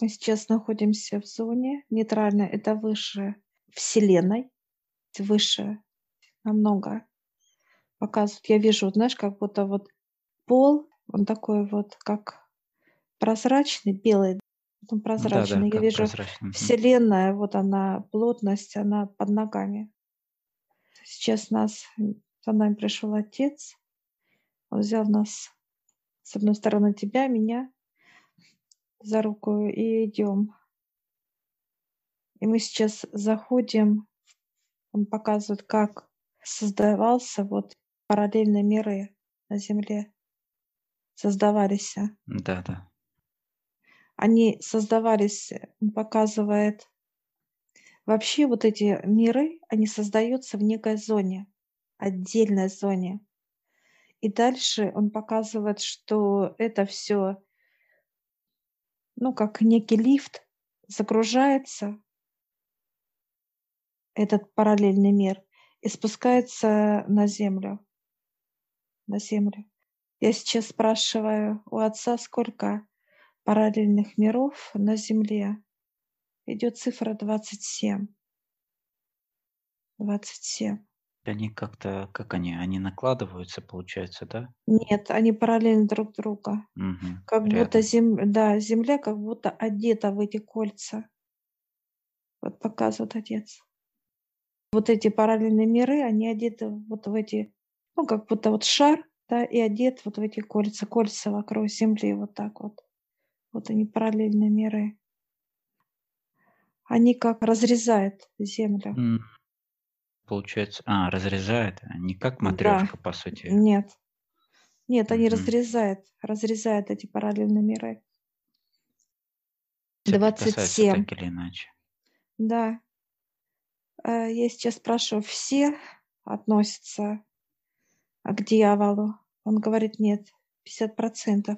Мы сейчас находимся в зоне нейтральной. Это выше Вселенной, выше намного показывают. Я вижу, знаешь, как будто вот пол, он такой вот, как прозрачный, белый, он прозрачный. Да-да, Я как вижу прозрачный. Вселенная, вот она, плотность, она под ногами. Сейчас нас, за нами пришел Отец, он взял нас, с одной стороны, тебя, меня за руку и идем. И мы сейчас заходим, он показывает, как создавался вот параллельные миры на Земле, создавались. Да-да. Они создавались, он показывает, вообще вот эти миры, они создаются в некой зоне, отдельной зоне. И дальше он показывает, что это все, ну, как некий лифт, загружается, этот параллельный мир, и спускается на землю. На землю. Я сейчас спрашиваю у отца, сколько параллельных миров на Земле. Идет цифра 27. 27. Они как-то, как они, они накладываются, получается, да? Нет, они параллельно друг друга. Мгм. Как будто Рядом. зем... да, Земля как будто одета в эти кольца. Вот показывает отец. Вот эти параллельные миры, они одеты вот в эти, ну, как будто вот шар, да, и одет вот в эти кольца, кольца вокруг Земли, вот так вот. Вот они параллельные миры. Они как разрезают Землю. М. Получается, а, разрезает, а не как Да, матрешка, по сути. нет. Нет, они разрезают, разрезают эти параллельные миры. Соприкасаются 27. так или иначе. Да. Э, Я сейчас спрашиваю, все относятся а, к дьяволу? Он говорит, нет, 50%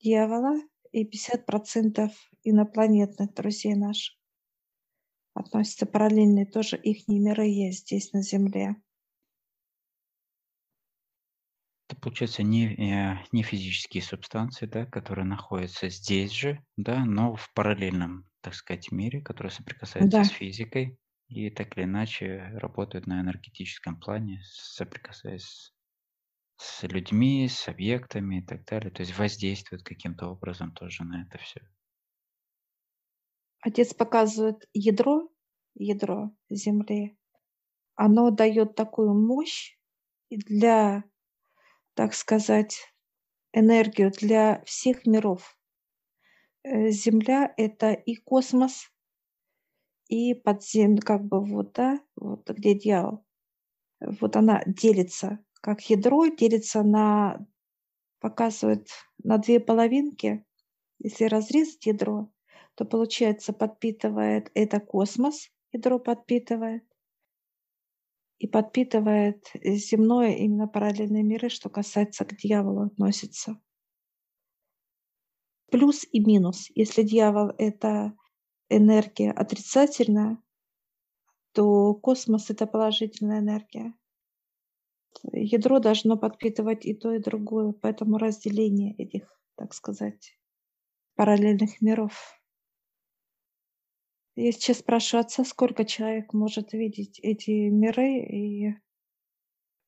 дьявола и 50% инопланетных друзей наших относятся параллельные, тоже их миры есть здесь на Земле. Это получается не, э, не физические субстанции, да, которые находятся здесь же, да, но в параллельном, так сказать, мире, который соприкасается с Да, физикой и так или иначе работают на энергетическом плане, соприкасаясь с людьми, с объектами и так далее. То есть воздействуют каким-то образом тоже на это все. Отец показывает ядро, ядро Земли. Оно дает такую мощь для, так сказать, энергию для всех миров. Э, Земля — это и космос, и подземный, как бы вот, да, вот где дьявол. Вот она делится, как ядро делится на, показывает на две половинки. Если разрезать ядро, то получается подпитывает это космос, ядро подпитывает, и подпитывает земное именно параллельные миры, что касается к дьяволу относится. Плюс и минус. Если дьявол — это энергия отрицательная, то космос — это положительная энергия. Ядро должно подпитывать и то, и другое, поэтому разделение этих, так сказать, параллельных миров. Я сейчас спрашиваю отца, сколько человек может видеть эти миры, и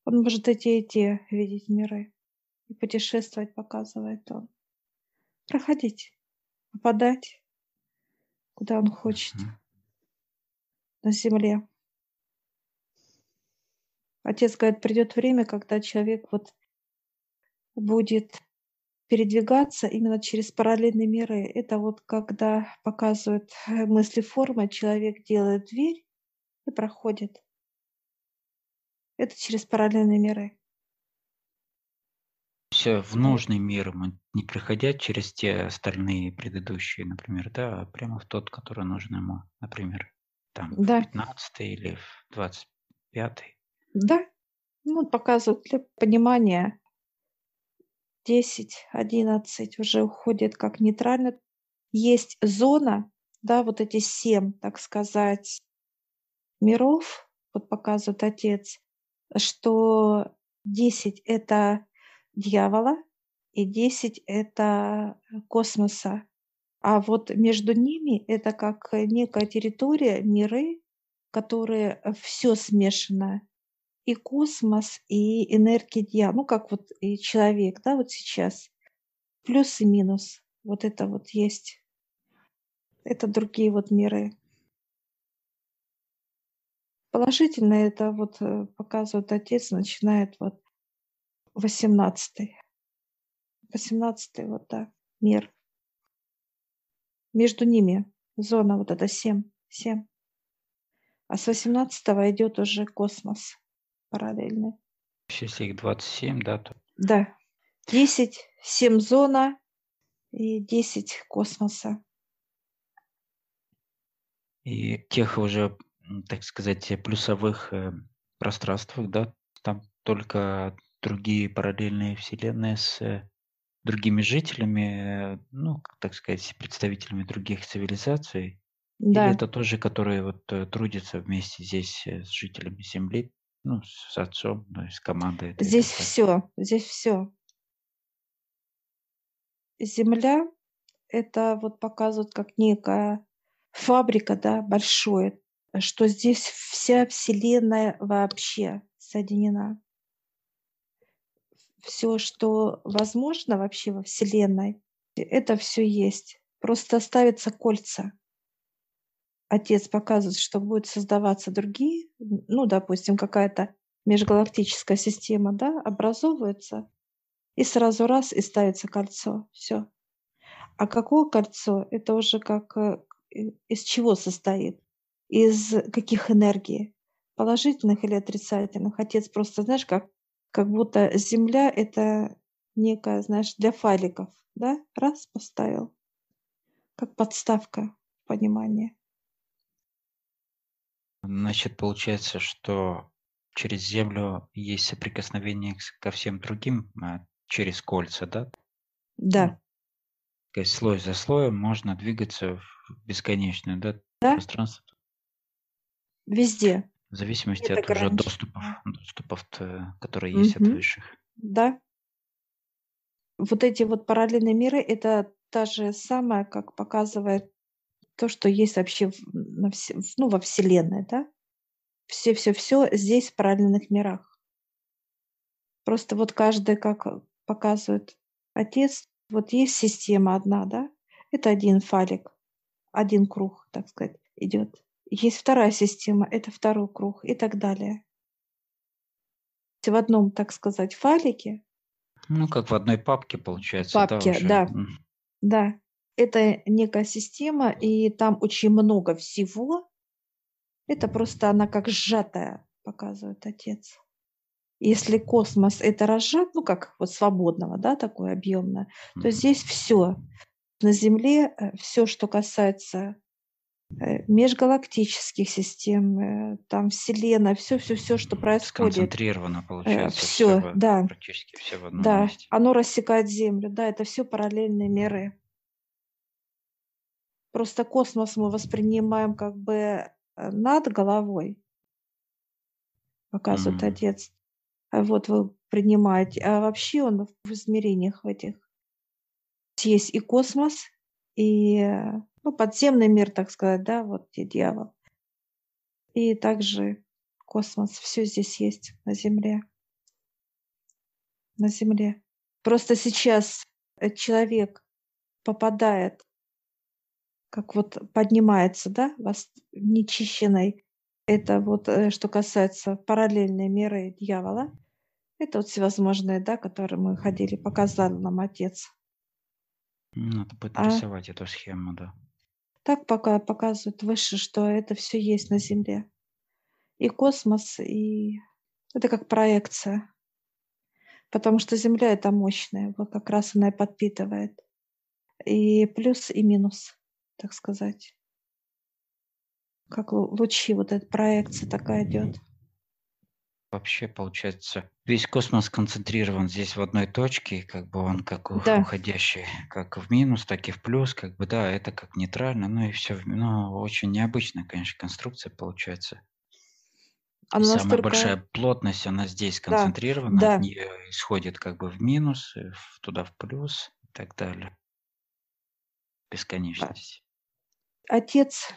он может эти и те видеть миры. И путешествовать показывает он. Проходить, попадать, куда он хочет, на земле. Отец говорит, придет время, когда человек вот будет передвигаться именно через параллельные миры. Это вот когда показывают э, мыслеформы, человек делает дверь и проходит. Это через параллельные миры. Все в нужный мир, не приходя через те остальные предыдущие, например, да, а прямо в тот, который нужен ему, например, там в Да, 15 или в 25. да. Ну, показывают для понимания 10, 11 уже уходит как нейтрально. Есть зона, да, вот эти семь, так сказать, миров, вот показывает отец, что 10 это дьявола и 10 это космоса. А вот между ними это как некая территория, миры, которые все смешано. И космос, и энергия. Ну, как вот и человек, да, вот сейчас. Плюс и минус. Вот это вот есть. Это другие вот миры. Положительно это вот э, показывает отец, начинает вот 18 18 вот так, мир. Между ними зона вот эта 7, 7. А с 18 идет уже космос параллельный. Если их 27, да, то... Да. 10, 7 зона и 10 космоса. И тех уже так сказать, плюсовых э, пространствах, да, там только другие параллельные вселенные с э, другими жителями, э, ну, так сказать, представителями других цивилизаций? Или это тоже, которые вот трудятся вместе здесь с жителями Земли, ну, с отцом, ну, с командой Здесь все, здесь все. Земля это вот показывает как некая фабрика, да, большое что здесь вся Вселенная вообще соединена. Все, что возможно вообще во Вселенной, это все есть. Просто ставятся кольца. Отец показывает, что будет создаваться другие, ну, допустим, какая-то межгалактическая система, да, образовывается, и сразу раз и ставится кольцо. Все. А какое кольцо? Это уже как э, из чего состоит? из каких энергий? Положительных или отрицательных? Отец просто, знаешь, как, как будто Земля — это некая, знаешь, для файликов, да? Раз поставил, как подставка понимания. Значит, получается, что через Землю есть соприкосновение ко всем другим а, через кольца, да? Да. Ну, то есть слой за слоем можно двигаться в бесконечное да, да? пространство. Везде. В зависимости Нет от уже доступов, доступов, которые есть от высших. Да. Вот эти вот параллельные миры, это та же самое, как показывает то, что есть вообще в, ну, во Вселенной, да? Все-все-все здесь в параллельных мирах. Просто вот каждый, как показывает отец, вот есть система одна, да? Это один фалик, один круг, так сказать, идет. Есть вторая система, это второй круг и так далее. В одном, так сказать, файлике. Ну, как в одной папке получается. Папке, да, да. да. Это некая система, и там очень много всего. Это просто она как сжатая, показывает отец. Если космос это разжат, ну как вот свободного, да, такое объемное, то здесь все. На Земле э, все, что касается Э, межгалактических систем, э, там Вселенная, все-все-все, что происходит. Сконцентрировано, э, получается. Все, все да. Практически все в одном да. месте. Оно рассекает Землю, да, это все параллельные миры. Просто космос мы воспринимаем как бы над головой, показывает mm. отец. А вот вы принимаете, а вообще он в измерениях в этих. Есть и космос, и ну, подземный мир, так сказать, да, вот где дьявол. И также космос, все здесь есть на Земле. На Земле. Просто сейчас э, человек попадает, как вот поднимается, да, нечищенной. Это вот э, что касается параллельной меры дьявола. Это вот всевозможные, да, которые мы ходили, показал нам отец. Надо будет а? нарисовать эту схему, да. Так пока показывают выше, что это все есть на Земле. И космос, и это как проекция. Потому что Земля это мощная, вот как раз она и подпитывает. И плюс, и минус, так сказать. Как лучи, вот эта проекция такая идет. Вообще, получается, весь космос концентрирован здесь в одной точке, как бы он как Да. уходящий как в минус, так и в плюс, как бы, да, это как нейтрально, ну и все, ну, очень необычная, конечно, конструкция получается. И самая настолько... большая плотность, она здесь концентрирована, да. от нее исходит как бы в минус, в- туда в плюс и так далее. бесконечности. Отец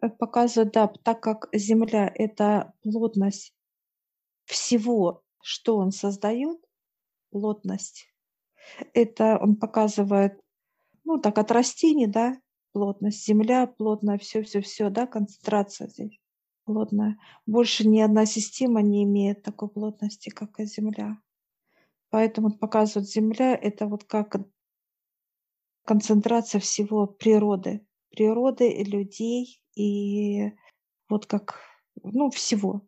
э, показывает, да, так как Земля — это плотность всего, что он создает, плотность, это он показывает, ну, так, от растений, да, плотность, земля плотная, все-все-все, да, концентрация здесь плотная. Больше ни одна система не имеет такой плотности, как и Земля. Поэтому показывает Земля — это вот как концентрация всего природы. Природы, людей, и вот как, ну, всего.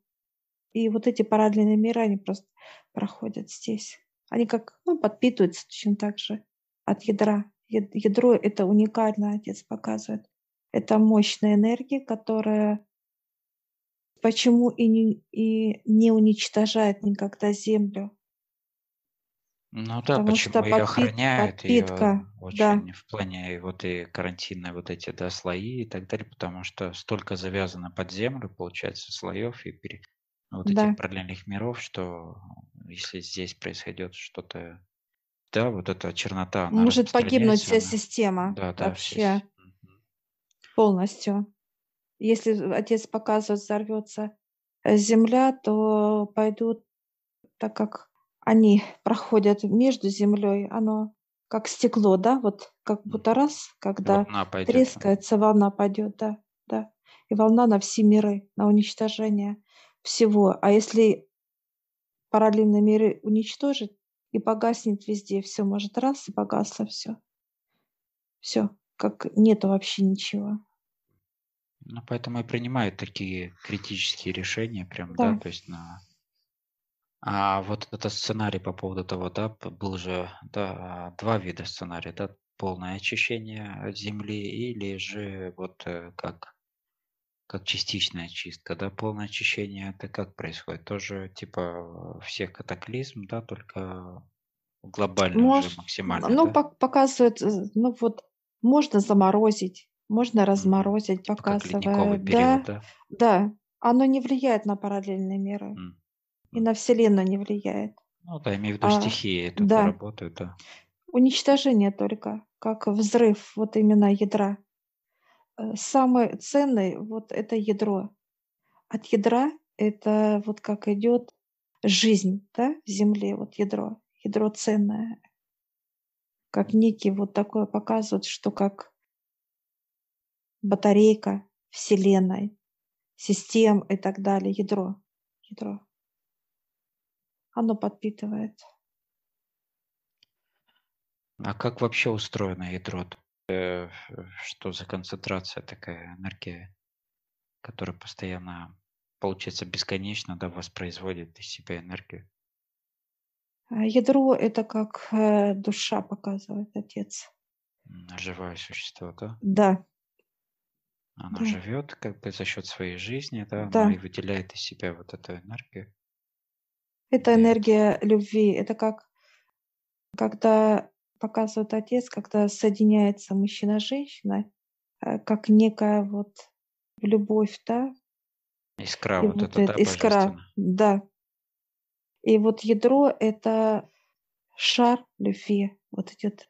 И вот эти параллельные миры, они просто проходят здесь. Они как, ну, подпитываются точно так же от ядра. Ядро — это уникально, отец показывает. Это мощная энергия, которая почему и не, и не уничтожает никогда Землю. Ну да, Потому что почему ее подпит, охраняют ее подпитка, да, очень в плане вот и карантинные вот эти да, слои и так далее, потому что столько завязано под землю, получается, слоев и пере- вот этих да. параллельных миров, что если здесь происходит что-то, да, вот эта чернота, она Может погибнуть вся она, система да, да, все, вообще мгм. полностью. Если отец показывает, взорвется э, Земля, то пойдут, так как они проходят между землей, оно как стекло, да, вот как будто раз, когда Волна пойдет. трескается, волна пойдет, да, да. И волна на все миры, на уничтожение всего. А если параллельные миры уничтожить и погаснет везде, все может раз и погасло все. Все, как нету вообще ничего. Ну, поэтому и принимают такие критические решения, прям, да, Да, то есть на А вот этот сценарий по поводу того, да, был же да, два вида сценария, да, полное очищение Земли или же вот э, как, как частичная чистка, да, полное очищение это как происходит? Тоже типа всех катаклизм, да, только глобально уже может, максимально, ну, да? пок- показывает, э, ну вот, можно заморозить, можно разморозить, Типа как показывая, период, да, да? да, оно не влияет на параллельные миры М, и на Вселенную не влияет. Ну да, имею в виду А, стихии только да, работают, да. уничтожение только, как взрыв вот именно ядра. Э, Самый ценный вот это ядро. От ядра это вот как идет жизнь, да, в Земле, вот ядро, ядро ценное, как некий вот такое показывает, что как батарейка Вселенной, систем и так далее, ядро, ядро, оно подпитывает. А как вообще устроено ядро? Э, Что за концентрация такая энергия, которая постоянно, получается, бесконечно, да, воспроизводит из себя энергию? А Ядро это как э, душа показывает отец. Живое существо, да? Да, Оно да, живет как бы за счет своей жизни, да, да. и выделяет из себя вот эту энергию, Это энергия любви. Это как когда показывает отец, когда соединяется мужчина с женщиной, э, как некая вот любовь, да, Искра и вот вот эта, да, искра, да. И вот ядро это шар любви, вот идет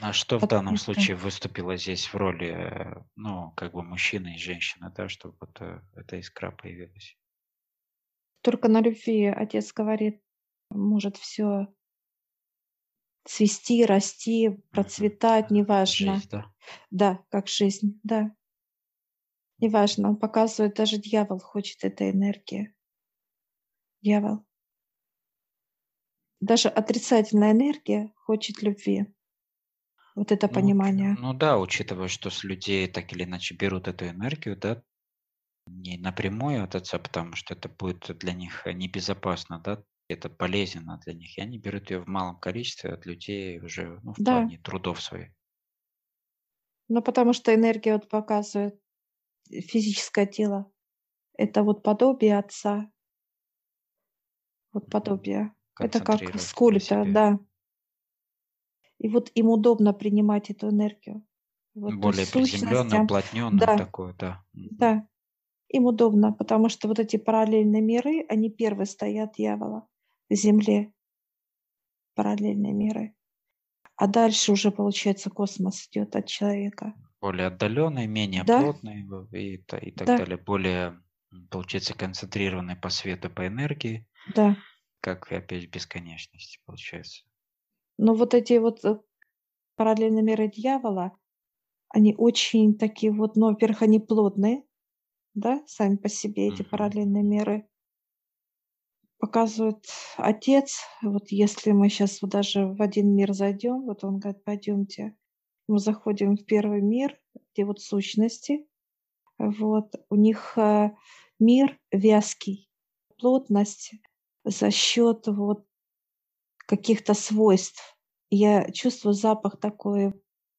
А что в данном случае выступило здесь в роли, э, ну, как бы мужчины и женщины, да, чтобы вот э, эта искра появилась? Только на любви отец говорит, может все цвести, расти, процветать, неважно. Жизнь, да? Да, как жизнь, да. Неважно, он показывает, даже дьявол хочет этой энергии. Дьявол. Даже отрицательная энергия хочет любви. Вот это Ну, понимание. ну да, учитывая, что с людей так или иначе берут эту энергию, да, не напрямую от отца, потому что это будет для них э, небезопасно, да, это болезненно для них, и они берут ее в малом количестве от людей уже, ну, в Да, плане трудов своих. но потому что энергия вот показывает э, физическое тело. Это вот подобие отца, вот подобие. Это как скульптор, да. И вот им удобно принимать эту энергию. Вот, Более приземленную, уплотненную да, такую, да. Да, им удобно, потому что вот эти параллельные миры, они первые стоят дьявола в земле, параллельные миры. а дальше уже, получается, космос идет от человека. Более отдаленный, менее Да, плотный и, та- и так да, далее. Более, получается, концентрированный по свету, по энергии, да. как и опять бесконечности, получается. Но вот эти вот э, параллельные миры дьявола, они очень такие вот, ну, во-первых, они плотные, да, сами по себе эти параллельные миры. Показывает отец, вот если мы сейчас вот даже в один мир зайдем, вот он говорит, пойдемте, мы заходим в первый мир, где вот сущности, вот, у них э, мир вязкий, плотность за счет вот каких-то свойств. Я чувствую запах такой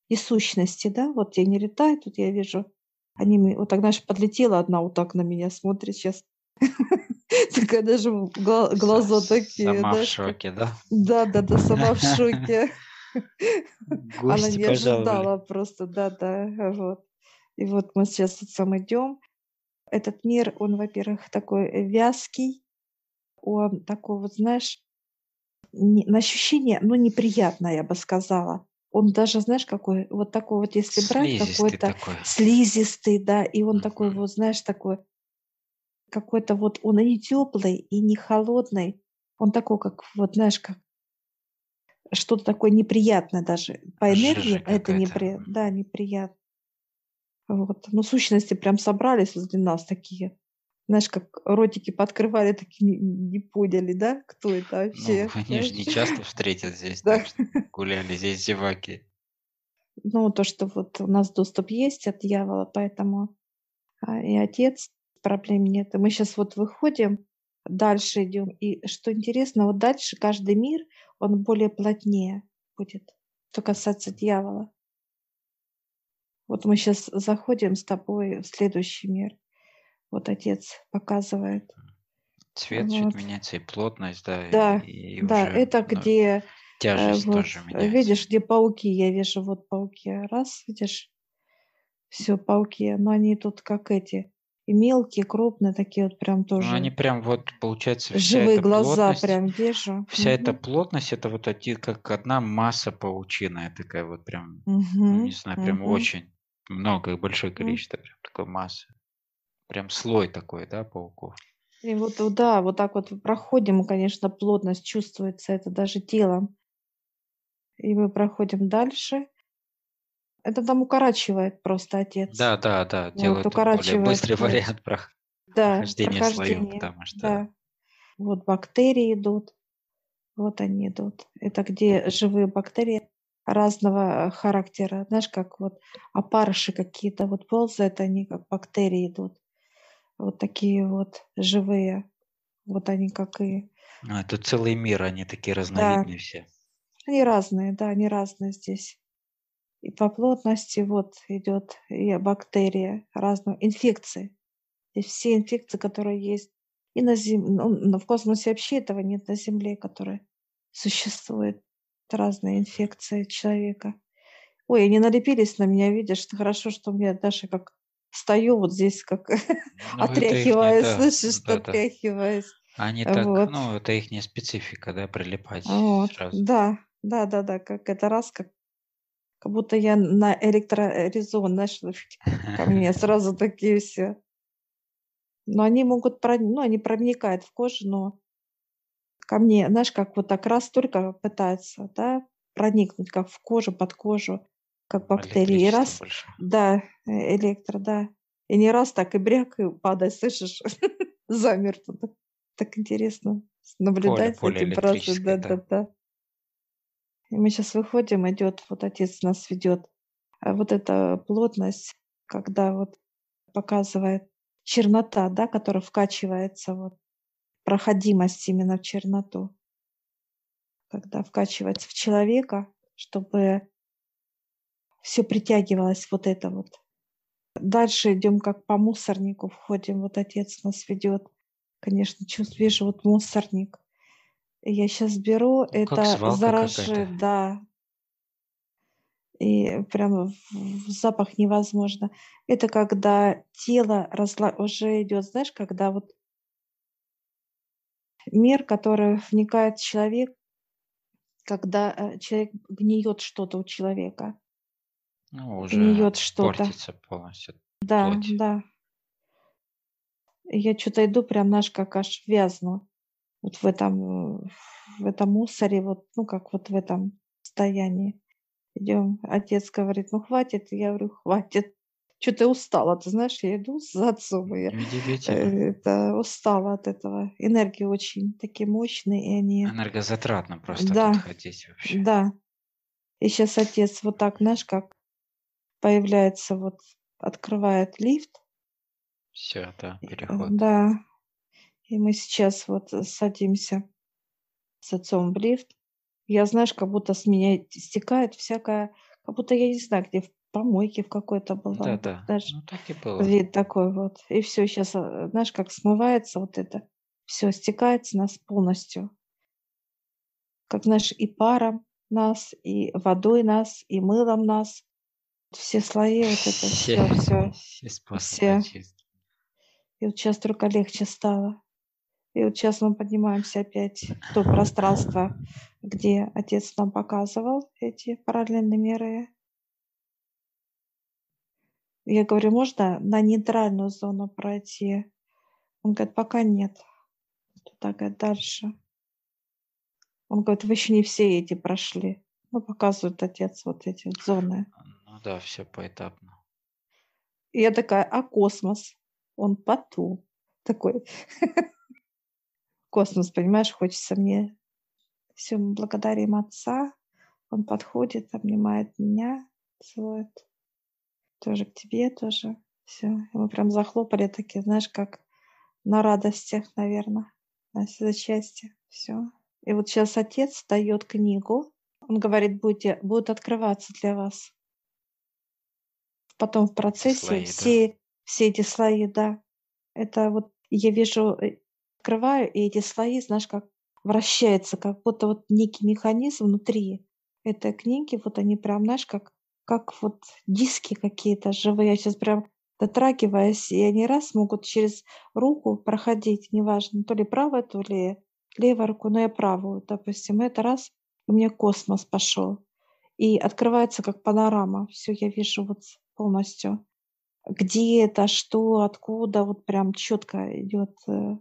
и сущности, да, вот где они летают, вот я вижу, они мне, вот так, знаешь, подлетела одна вот так на меня смотрит сейчас, такая даже глаза такие, Сама в шоке, да? да, да, да, сама в шоке. Она не ожидала просто, да, да, вот. И вот мы сейчас сам идем. Этот мир, он, во-первых, такой вязкий, он такой вот, знаешь, не- на ощущение, ну, неприятное, я бы сказала. Он даже, знаешь, какой, вот такой вот, если брать Слизистый какой-то такой. слизистый, да, и он такой Мгм. вот, знаешь, такой, какой-то вот, он и не теплый, и не холодный, он такой, как, вот, знаешь, как что-то такое неприятное даже. По Жижа энергии это какая-то. неприятно, да, неприятно. Вот. Ну, сущности прям собрались возле нас такие. Знаешь, как ротики подкрывали, такие не, поняли, да, кто это Ну, вообще. они же не часто встретят здесь, Да. гуляли здесь зеваки. Ну, то, что вот у нас доступ есть от дьявола, поэтому а, и отец, проблем нет. И мы сейчас вот выходим, дальше идем. И что интересно, вот дальше каждый мир, он более плотнее будет, что касается дьявола. Вот мы сейчас заходим с тобой в следующий мир. Вот отец показывает. Цвет чуть Вот. меняется, и плотность, да, Да, и да, уже это ну, где, э, тяжесть вот, тоже э, меняется. видишь, где пауки, я вижу вот пауки, раз, видишь, все пауки, но они тут как эти, и мелкие, крупные, такие вот прям Ну, они тоже, прям вот, получается, вся живые эта глаза плотность, прям вижу. вся эта Мгм. плотность, это вот один, как одна масса паучиная такая вот прям, ну, не знаю, прям Мгм. очень много, большое количество прям такой массы. Прям слой такой, да, пауков. И вот, да, вот так вот проходим, конечно, плотность чувствуется, это даже телом. И мы проходим дальше. Это там укорачивает просто отец. Да, да, да, Вот, делают более быстрый путь. вариант Да, прохождения слоев, прохождение. потому что Да. Вот бактерии идут. Вот они идут. Это где живые бактерии разного характера. Знаешь, как вот опарыши какие-то вот ползают, они как бактерии идут. Вот такие вот живые. Вот они как и... ну, это целый мир, они такие Да, разновидные все. они разные, да, они разные здесь. И по плотности вот идет и бактерия разного, инфекции. Здесь все инфекции, которые есть и на Земле, ну, в космосе вообще этого нет, на Земле, которые существуют. Разные инфекции человека. Ой, они налепились на меня, видишь, хорошо, что у меня даже как стою вот здесь, как Ну, не, отряхиваясь, да, слышишь, да, да. отряхиваясь. Они так, Вот. ну, это их не специфика, да, прилипать Вот. сразу. Да, да, да, да, как это раз, как, как будто я на электрорезон, знаешь, ко мне сразу такие все. Но они могут, прон- ну, они проникают в кожу, но ко мне, знаешь, как вот так раз только пытаются, да, проникнуть, как в кожу, под кожу, как бактерии. И раз, больше. да, э, электро, да. И не раз так и бряк, и падает, слышишь, замертво. Так, так интересно с- Поле, наблюдать за поле этим процессом. электрическое, Да, да, да. да. И мы сейчас выходим, идет, вот отец нас ведет. А вот эта плотность, когда вот показывает чернота, да, которая вкачивается, вот проходимость именно в черноту, когда вкачивается в человека, чтобы все притягивалось вот это вот. Дальше идем как по мусорнику входим, вот отец нас ведет. Конечно, чувств вижу вот мусорник. Я сейчас беру, Ну, это заражи, да, и прямо в в запах невозможно. Это когда тело разла уже идет, знаешь, когда вот мир, который вникает в человек, когда э, человек гниет что-то у человека. Ну, уже Гниет что-то. портится полностью Да, плоть. да. Я что-то иду, прям, знаешь, как аж вязну. Вот в этом, в этом мусоре, вот, ну, как вот в этом состоянии. Идем. Отец говорит, ну, хватит. Я говорю, хватит. Что ты устала? Ты знаешь, я иду за отцом, и я э, это, устала от этого. Энергии очень такие мощные, и они... Энергозатратно просто тут Да, ходить вообще. да. И сейчас отец вот так, знаешь, как появляется, вот открывает лифт. Все, да, э, переход. Да. И мы сейчас вот э, садимся с отцом в лифт. Я, знаешь, как будто с меня стекает всякая, как будто я не знаю, где в помойке в какой-то была. Вот, Да-да, знаешь, ну так и было. вид такой вот. И все сейчас, знаешь, как смывается вот это. Все стекает с нас полностью. Как, знаешь, и паром нас, и водой нас, и мылом нас. Все слои, вот это Все, все, все, все способы все. И вот сейчас только легче стало. И вот сейчас мы поднимаемся опять в то пространство, где отец нам показывал эти параллельные миры. Я говорю, можно на нейтральную зону пройти? Он говорит, пока нет. Туда, говорит, дальше. Он говорит, вы еще не все эти прошли. Ну, показывает отец вот эти вот зоны. Ну да, все поэтапно. И я такая, а космос? Он поту. Такой космос, понимаешь, хочется мне. Все, мы благодарим отца. Он подходит, обнимает меня, целует. Тоже к тебе тоже. Все. И мы прям захлопали такие, знаешь, как на радостях, наверное, на счастье. Все. И вот сейчас отец дает книгу. Он говорит, будете, будет открываться для вас. Потом в процессе Слои, да. все, все эти слои, да. Это вот я вижу, э, открываю, и эти слои, знаешь, как вращается, как будто вот некий механизм внутри этой книги, вот они прям, знаешь, как, как вот диски какие-то живые. Я сейчас прям дотрагиваясь, и они раз могут через руку проходить, неважно, то ли правая, то ли левая руку, но я правую, допустим, это раз, и у меня космос пошел. И открывается как панорама. Все я вижу вот полностью. Где это, что, откуда, вот прям четко идет э,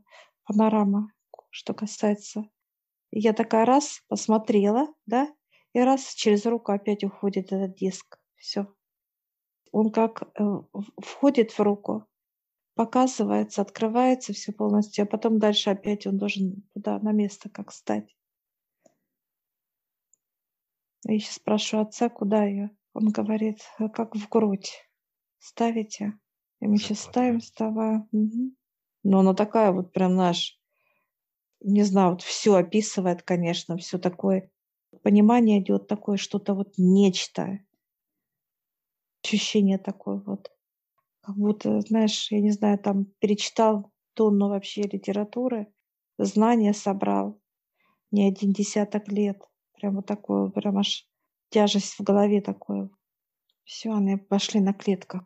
панорама, что касается. Я такая раз посмотрела, да, и раз через руку опять уходит этот диск. Все. Он как э, входит в руку, показывается, открывается все полностью, а потом дальше опять он должен туда на место как стать. Я сейчас спрашиваю отца, куда ее. Он говорит, «Э, как в грудь. Ставите. И мы сейчас ставим, вставая. Мгм. Но она такая вот прям наш, не знаю, вот все описывает, конечно, все такое. Понимание идет такое, что-то вот нечто. Ощущение такое вот. Как будто, знаешь, я не знаю, там перечитал тонну вообще литературы, знания собрал не один десяток лет. Прям вот такое, прям аж тяжесть в голове такое. Все, они пошли на клетках.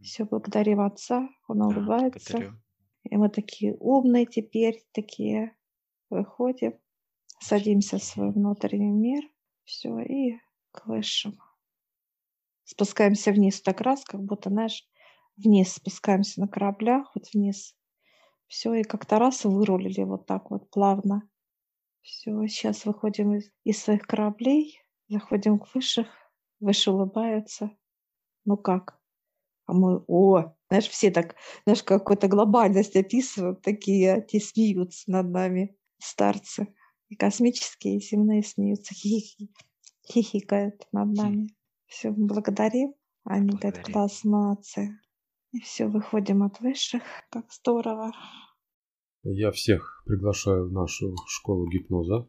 Все, благодарим отца, он улыбается. благодарю. И мы такие умные теперь, такие выходим, садимся в свой внутренний мир, все, и к высшему. Спускаемся вниз так раз, как будто, знаешь, вниз спускаемся на кораблях, вот вниз. Все, и как-то раз вырулили вот так вот плавно. Все, сейчас выходим из, из своих кораблей, заходим к высших, выше улыбаются. Ну как? А мы, о, знаешь, все так, знаешь, какую-то глобальность описывают, такие, те смеются над нами, старцы. И космические, и земные смеются, хихи, хихикают над Хм. нами. Все, благодарим. Они говорят, Благодарим. класс, молодцы. И все, выходим от высших, как здорово. Я всех приглашаю в нашу школу гипноза.